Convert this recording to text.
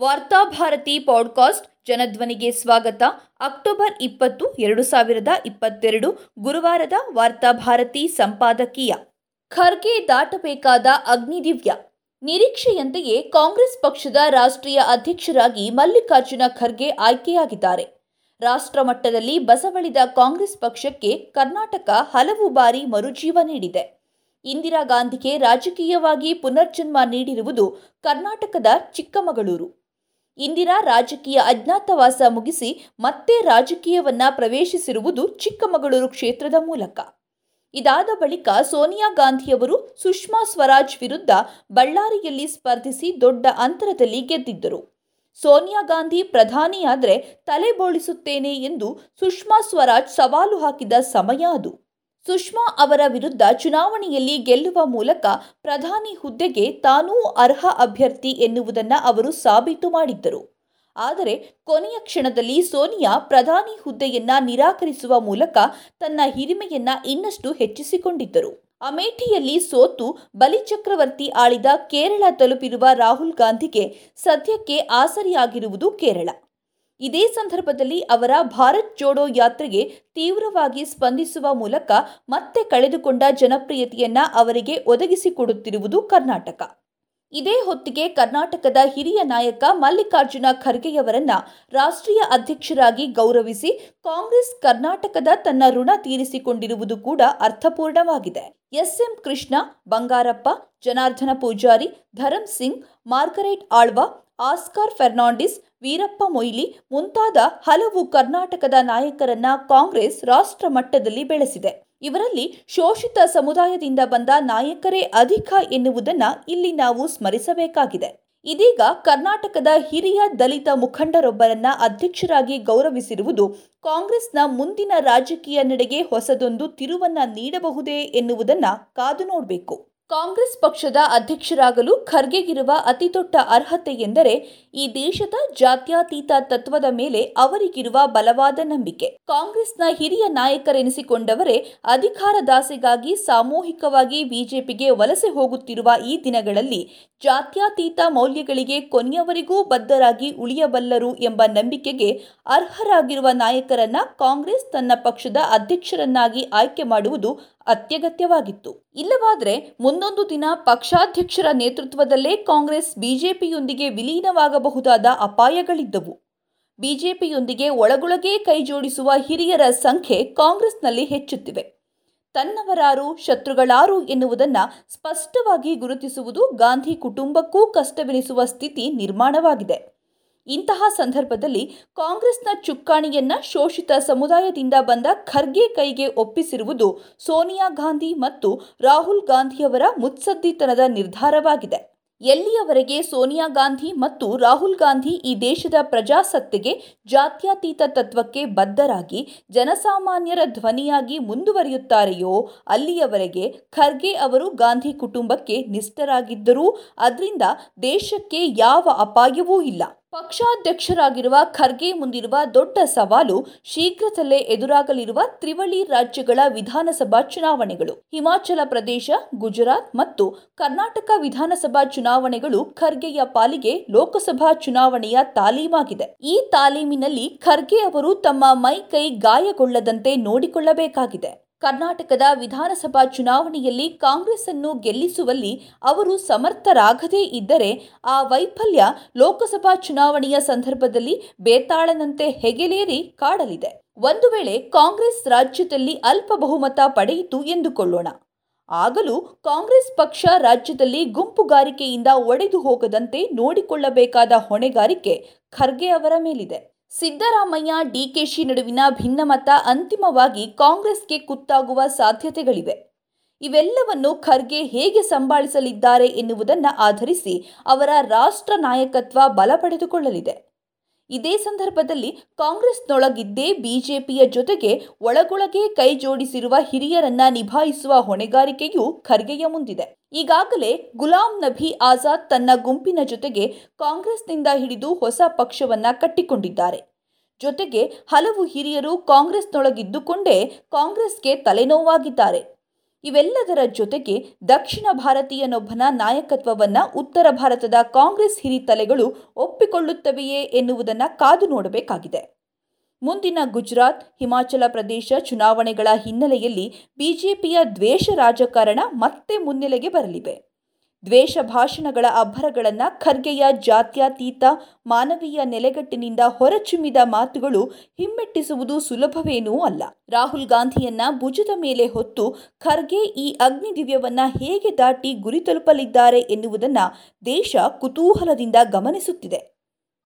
Varthabharati podcast ಜನಧ್ವನಿಗೆ ಸ್ವಾಗತ. October ಇಪ್ಪತ್ತು, ಎರಡು ಸಾವಿರದ ಇಪ್ಪತ್ತೆರಡು, ಗುರುವಾರದ ವಾರ್ತಾಭಾರತಿ ಸಂಪಾದಕೀಯ. ಖರ್ಗೆ ದಾಟಬೇಕಾದ ಅಗ್ನಿದಿವ್ಯ. ನಿರೀಕ್ಷೆಯಂತೆಯೇ ಕಾಂಗ್ರೆಸ್ ಪಕ್ಷದ ರಾಷ್ಟ್ರೀಯ ಅಧ್ಯಕ್ಷರಾಗಿ ಮಲ್ಲಿಕಾರ್ಜುನ ಖರ್ಗೆ ಆಯ್ಕೆಯಾಗಿದ್ದಾರೆ. ರಾಷ್ಟ್ರ ಮಟ್ಟದಲ್ಲಿ ಬಸವಳಿದ ಕಾಂಗ್ರೆಸ್ ಪಕ್ಷಕ್ಕೆ ಕರ್ನಾಟಕ ಹಲವು ಬಾರಿ ಮರುಜೀವ ನೀಡಿದೆ. ಇಂದಿರಾ ಗಾಂಧಿಗೆ ರಾಜಕೀಯವಾಗಿ ಪುನರ್ಜನ್ಮ ನೀಡಿರುವುದು ಕರ್ನಾಟಕದ ಚಿಕ್ಕಮಗಳೂರು. ಇಂದಿರಾ ರಾಜಕೀಯ ಅಜ್ಞಾತವಾಸ ಮುಗಿಸಿ ಮತ್ತೆ ರಾಜಕೀಯವನ್ನ ಪ್ರವೇಶಿಸಿರುವುದು ಚಿಕ್ಕಮಗಳೂರು ಕ್ಷೇತ್ರದ ಮೂಲಕ. ಇದಾದ ಬಳಿಕ ಸೋನಿಯಾ ಗಾಂಧಿಯವರು ಸುಷ್ಮಾ ಸ್ವರಾಜ್ ವಿರುದ್ಧ ಬಳ್ಳಾರಿಯಲ್ಲಿ ಸ್ಪರ್ಧಿಸಿ ದೊಡ್ಡ ಅಂತರದಲ್ಲಿ ಗೆದ್ದಿದ್ದರು. ಸೋನಿಯಾ ಗಾಂಧಿ ಪ್ರಧಾನಿಯಾದರೆ ತಲೆ ಬೋಳಿಸುತ್ತೇನೆ ಎಂದು ಸುಷ್ಮಾ ಸ್ವರಾಜ್ ಸವಾಲು ಹಾಕಿದ ಸಮಯ ಅದು. ಸುಷ್ಮಾ ಅವರ ವಿರುದ್ಧ ಚುನಾವಣೆಯಲ್ಲಿ ಗೆಲ್ಲುವ ಮೂಲಕ ಪ್ರಧಾನಿ ಹುದ್ದೆಗೆ ತಾನೂ ಅರ್ಹ ಅಭ್ಯರ್ಥಿ ಎನ್ನುವುದನ್ನು ಅವರು ಸಾಬೀತು ಮಾಡಿದ್ದರು. ಆದರೆ ಕೊನೆಯ ಕ್ಷಣದಲ್ಲಿ ಸೋನಿಯಾ ಪ್ರಧಾನಿ ಹುದ್ದೆಯನ್ನ ನಿರಾಕರಿಸುವ ಮೂಲಕ ತನ್ನ ಹಿರಿಮೆಯನ್ನ ಇನ್ನಷ್ಟು ಹೆಚ್ಚಿಸಿಕೊಂಡಿದ್ದರು. ಅಮೇಠಿಯಲ್ಲಿ ಸೋತು ಬಲಿಚಕ್ರವರ್ತಿ ಆಳಿದ ಕೇರಳ ತಲುಪಿರುವ ರಾಹುಲ್ ಗಾಂಧಿಗೆ ಸದ್ಯಕ್ಕೆ ಆಸರಿಯಾಗಿರುವುದು ಕೇರಳ. ಇದೇ ಸಂದರ್ಭದಲ್ಲಿ ಅವರ ಭಾರತ್ ಜೋಡೋ ಯಾತ್ರೆಗೆ ತೀವ್ರವಾಗಿ ಸ್ಪಂದಿಸುವ ಮೂಲಕ ಮತ್ತೆ ಕಳೆದುಕೊಂಡ ಜನಪ್ರಿಯತೆಯನ್ನ ಅವರಿಗೆ ಒದಗಿಸಿಕೊಡುತ್ತಿರುವುದು ಕರ್ನಾಟಕ. ಇದೇ ಹೊತ್ತಿಗೆ ಕರ್ನಾಟಕದ ಹಿರಿಯ ನಾಯಕ ಮಲ್ಲಿಕಾರ್ಜುನ ಖರ್ಗೆಯವರನ್ನ ರಾಷ್ಟ್ರೀಯ ಅಧ್ಯಕ್ಷರಾಗಿ ಗೌರವಿಸಿ ಕಾಂಗ್ರೆಸ್ ಕರ್ನಾಟಕದ ತನ್ನ ಋಣ ತೀರಿಸಿಕೊಂಡಿರುವುದು ಕೂಡ ಅರ್ಥಪೂರ್ಣವಾಗಿದೆ. ಎಸ್ಎಂ ಕೃಷ್ಣ, ಬಂಗಾರಪ್ಪ, ಜನಾರ್ದನ ಪೂಜಾರಿ, ಧರಂ ಸಿಂಗ್, ಮಾರ್ಗರೇಟ್ ಆಳ್ವಾ ಆಸ್ಕಾರ್ ಫೆರ್ನಾಂಡಿಸ್, ವೀರಪ್ಪ ಮೊಯ್ಲಿ ಮುಂತಾದ ಹಲವು ಕರ್ನಾಟಕದ ನಾಯಕರನ್ನ ಕಾಂಗ್ರೆಸ್ ರಾಷ್ಟ್ರ ಮಟ್ಟದಲ್ಲಿ ಬೆಳೆಸಿದೆ. ಇವರಲ್ಲಿ ಶೋಷಿತ ಸಮುದಾಯದಿಂದ ಬಂದ ನಾಯಕರೇ ಅಧಿಕ ಎನ್ನುವುದನ್ನ ಇಲ್ಲಿ ನಾವು ಸ್ಮರಿಸಬೇಕಾಗಿದೆ. ಇದೀಗ ಕರ್ನಾಟಕದ ಹಿರಿಯ ದಲಿತ ಮುಖಂಡರೊಬ್ಬರನ್ನ ಅಧ್ಯಕ್ಷರಾಗಿ ಗೌರವಿಸಿರುವುದು ಕಾಂಗ್ರೆಸ್ನ ಮುಂದಿನ ರಾಜಕೀಯ ನಡೆಗೆ ಹೊಸದೊಂದು ತಿರುವನ್ನ ನೀಡಬಹುದೇ ಎನ್ನುವುದನ್ನ ಕಾದು ನೋಡಬೇಕು. ಕಾಂಗ್ರೆಸ್ ಪಕ್ಷದ ಅಧ್ಯಕ್ಷರಾಗಲು ಖರ್ಗೆಗಿರುವ ಅತಿದೊಡ್ಡ ಅರ್ಹತೆ ಎಂದರೆ ಈ ದೇಶದ ಜಾತ್ಯತೀತ ತತ್ವದ ಮೇಲೆ ಅವರಿಗಿರುವ ಬಲವಾದ ನಂಬಿಕೆ. ಕಾಂಗ್ರೆಸ್ನ ಹಿರಿಯ ನಾಯಕರೆನಿಸಿಕೊಂಡವರೇ ಅಧಿಕಾರದಾಸೆಗಾಗಿ ಸಾಮೂಹಿಕವಾಗಿ ಬಿಜೆಪಿಗೆ ವಲಸೆ ಹೋಗುತ್ತಿರುವ ಈ ದಿನಗಳಲ್ಲಿ ಜಾತ್ಯತೀತ ಮೌಲ್ಯಗಳಿಗೆ ಕೊನೆಯವರೆಗೂ ಬದ್ಧರಾಗಿ ಉಳಿಯಬಲ್ಲರು ಎಂಬ ನಂಬಿಕೆಗೆ ಅರ್ಹರಾಗಿರುವ ನಾಯಕರನ್ನ ಕಾಂಗ್ರೆಸ್ ತನ್ನ ಪಕ್ಷದ ಅಧ್ಯಕ್ಷರನ್ನಾಗಿ ಆಯ್ಕೆ ಮಾಡುವುದು ಅತ್ಯಗತ್ಯವಾಗಿತ್ತು. ಇಲ್ಲವಾದರೆ ಮುಂದೊಂದು ದಿನ ಪಕ್ಷಾಧ್ಯಕ್ಷರ ನೇತೃತ್ವದಲ್ಲೇ ಕಾಂಗ್ರೆಸ್ ಬಿಜೆಪಿಯೊಂದಿಗೆ ವಿಲೀನವಾಗಬಹುದಾದ ಅಪಾಯಗಳಿದ್ದವು. ಬಿಜೆಪಿಯೊಂದಿಗೆ ಒಳಗೊಳಗೇ ಕೈಜೋಡಿಸುವ ಹಿರಿಯರ ಸಂಖ್ಯೆ ಕಾಂಗ್ರೆಸ್ನಲ್ಲಿ ಹೆಚ್ಚುತ್ತಿವೆ. ತನ್ನವರಾರು, ಶತ್ರುಗಳಾರು ಎನ್ನುವುದನ್ನು ಸ್ಪಷ್ಟವಾಗಿ ಗುರುತಿಸುವುದು ಗಾಂಧಿ ಕುಟುಂಬಕ್ಕೂ ಕಷ್ಟವೆನಿಸುವ ಸ್ಥಿತಿ ನಿರ್ಮಾಣವಾಗಿದೆ. ಇಂತಹ ಸಂದರ್ಭದಲ್ಲಿ ಕಾಂಗ್ರೆಸ್ನ ಚುಕ್ಕಾಣಿಯನ್ನ ಶೋಷಿತ ಸಮುದಾಯದಿಂದ ಬಂದ ಖರ್ಗೆ ಕೈಗೆ ಒಪ್ಪಿಸಿರುವುದು ಸೋನಿಯಾ ಗಾಂಧಿ ಮತ್ತು ರಾಹುಲ್ ಗಾಂಧಿಯವರ ಮುತ್ಸದ್ದಿತನದ ನಿರ್ಧಾರವಾಗಿದೆ. ಎಲ್ಲಿಯವರೆಗೆ ಸೋನಿಯಾ ಗಾಂಧಿ ಮತ್ತು ರಾಹುಲ್ ಗಾಂಧಿ ಈ ದೇಶದ ಪ್ರಜಾಸತ್ತೆಗೆ ಜಾತ್ಯತೀತ ತತ್ವಕ್ಕೆ ಬದ್ಧರಾಗಿ ಜನಸಾಮಾನ್ಯರ ಧ್ವನಿಯಾಗಿ ಮುಂದುವರಿಯುತ್ತಾರೆಯೋ, ಅಲ್ಲಿಯವರೆಗೆ ಖರ್ಗೆ ಅವರು ಗಾಂಧಿ ಕುಟುಂಬಕ್ಕೆ ನಿಷ್ಠರಾಗಿದ್ದರೂ, ಅದರಿಂದ ದೇಶಕ್ಕೆ ಯಾವ ಅಪಾಯವೂ ಇಲ್ಲ. ಪಕ್ಷಾಧ್ಯಕ್ಷರಾಗಿರುವ ಖರ್ಗೆ ಮುಂದಿರುವ ದೊಡ್ಡ ಸವಾಲು ಶೀಘ್ರದಲ್ಲೇ ಎದುರಾಗಲಿರುವ ತ್ರಿವಳಿ ರಾಜ್ಯಗಳ ವಿಧಾನಸಭಾ ಚುನಾವಣೆಗಳು. ಹಿಮಾಚಲ ಪ್ರದೇಶ, ಗುಜರಾತ್ ಮತ್ತು ಕರ್ನಾಟಕ ವಿಧಾನಸಭಾ ಚುನಾವಣೆಗಳು ಖರ್ಗೆಯ ಪಾಲಿಗೆ ಲೋಕಸಭಾ ಚುನಾವಣೆಯ ತಾಲೀಮಾಗಿದೆ. ಈ ತಾಲೀಮಿನಲ್ಲಿ ಖರ್ಗೆ ಅವರು ತಮ್ಮ ಮೈ ಕೈ ಗಾಯಗೊಳ್ಳದಂತೆ ನೋಡಿಕೊಳ್ಳಬೇಕಾಗಿದೆ. ಕರ್ನಾಟಕದ ವಿಧಾನಸಭಾ ಚುನಾವಣೆಯಲ್ಲಿ ಕಾಂಗ್ರೆಸ್ಸನ್ನು ಗೆಲ್ಲಿಸುವಲ್ಲಿ ಅವರು ಸಮರ್ಥರಾಗದೇ ಇದ್ದರೆ ಆ ವೈಫಲ್ಯ ಲೋಕಸಭಾ ಚುನಾವಣೆಯ ಸಂದರ್ಭದಲ್ಲಿ ಬೇತಾಳನಂತೆ ಹೆಗೆಲೇರಿ ಕಾಡಲಿದೆ. ಒಂದು ವೇಳೆ ಕಾಂಗ್ರೆಸ್ ರಾಜ್ಯದಲ್ಲಿ ಅಲ್ಪ ಬಹುಮತ ಪಡೆಯಿತು ಎಂದುಕೊಳ್ಳೋಣ. ಆಗಲೂ ಕಾಂಗ್ರೆಸ್ ಪಕ್ಷ ರಾಜ್ಯದಲ್ಲಿ ಗುಂಪುಗಾರಿಕೆಯಿಂದ ಒಡೆದು ಹೋಗದಂತೆ ನೋಡಿಕೊಳ್ಳಬೇಕಾದ ಹೊಣೆಗಾರಿಕೆ ಖರ್ಗೆ ಅವರ ಮೇಲಿದೆ. ಸಿದ್ದರಾಮಯ್ಯ ಡಿಕೆಶಿ ನಡುವಿನ ಭಿನ್ನಮತ ಅಂತಿಮವಾಗಿ ಕಾಂಗ್ರೆಸ್ಗೆ ಕುತ್ತಾಗುವ ಸಾಧ್ಯತೆಗಳಿವೆ. ಇವೆಲ್ಲವನ್ನು ಖರ್ಗೆ ಹೇಗೆ ಸಂಭಾಳಿಸಲಿದ್ದಾರೆ ಎನ್ನುವುದನ್ನು ಆಧರಿಸಿ ಅವರ ರಾಷ್ಟ್ರ ನಾಯಕತ್ವ ಬಲ ಪಡೆದುಕೊಳ್ಳಲಿದೆ. ಇದೇ ಸಂದರ್ಭದಲ್ಲಿ ಕಾಂಗ್ರೆಸ್ನೊಳಗಿದ್ದೇ ಬಿಜೆಪಿಯ ಜೊತೆಗೆ ಒಳಗೊಳಗೇ ಕೈ ಜೋಡಿಸಿರುವ ಹಿರಿಯರನ್ನ ನಿಭಾಯಿಸುವ ಹೊಣೆಗಾರಿಕೆಯೂ ಖರ್ಗೆಯ ಮುಂದಿದೆ. ಈಗಾಗಲೇ ಗುಲಾಂ ನಬಿ ಆಜಾದ್ ತನ್ನ ಗುಂಪಿನ ಜೊತೆಗೆ ಕಾಂಗ್ರೆಸ್ನಿಂದ ಹಿಡಿದು ಹೊಸ ಪಕ್ಷವನ್ನ ಕಟ್ಟಿಕೊಂಡಿದ್ದಾರೆ. ಜೊತೆಗೆ ಹಲವು ಹಿರಿಯರು ಕಾಂಗ್ರೆಸ್ನೊಳಗಿದ್ದುಕೊಂಡೇ ಕಾಂಗ್ರೆಸ್ಗೆ ತಲೆನೋವಾಗಿದ್ದಾರೆ. ಇವೆಲ್ಲದರ ಜೊತೆಗೆ ದಕ್ಷಿಣ ಭಾರತೀಯನೊಬ್ಬನ ನಾಯಕತ್ವವನ್ನು ಉತ್ತರ ಭಾರತದ ಕಾಂಗ್ರೆಸ್ ಹಿರಿತಲೆಗಳು ಒಪ್ಪಿಕೊಳ್ಳುತ್ತವೆಯೇ ಎನ್ನುವುದನ್ನು ಕಾದು ನೋಡಬೇಕಾಗಿದೆ. ಮುಂದಿನ ಗುಜರಾತ್, ಹಿಮಾಚಲ ಪ್ರದೇಶ ಚುನಾವಣೆಗಳ ಹಿನ್ನೆಲೆಯಲ್ಲಿ ಬಿಜೆಪಿಯ ದ್ವೇಷ ರಾಜಕಾರಣ ಮತ್ತೆ ಮುನ್ನೆಲೆಗೆ ಬರಲಿವೆ. ದ್ವೇಷ ಭಾಷಣಗಳ ಅಬ್ಬರಗಳನ್ನು ಖರ್ಗೆಯ ಜಾತ್ಯಾತೀತ ಮಾನವೀಯ ನೆಲೆಗಟ್ಟಿನಿಂದ ಹೊರಚಿಮ್ಮಿದ ಮಾತುಗಳು ಹಿಮ್ಮೆಟ್ಟಿಸುವುದು ಸುಲಭವೇನೂ ಅಲ್ಲ. ರಾಹುಲ್ ಗಾಂಧಿಯನ್ನ ಭುಜದ ಮೇಲೆ ಹೊತ್ತು ಖರ್ಗೆ ಈ ಅಗ್ನಿ ದಿವ್ಯವನ್ನ ಹೇಗೆ ದಾಟಿ ಗುರಿ ತಲುಪಲಿದ್ದಾರೆ ಎನ್ನುವುದನ್ನು ದೇಶ ಕುತೂಹಲದಿಂದ ಗಮನಿಸುತ್ತಿದೆ.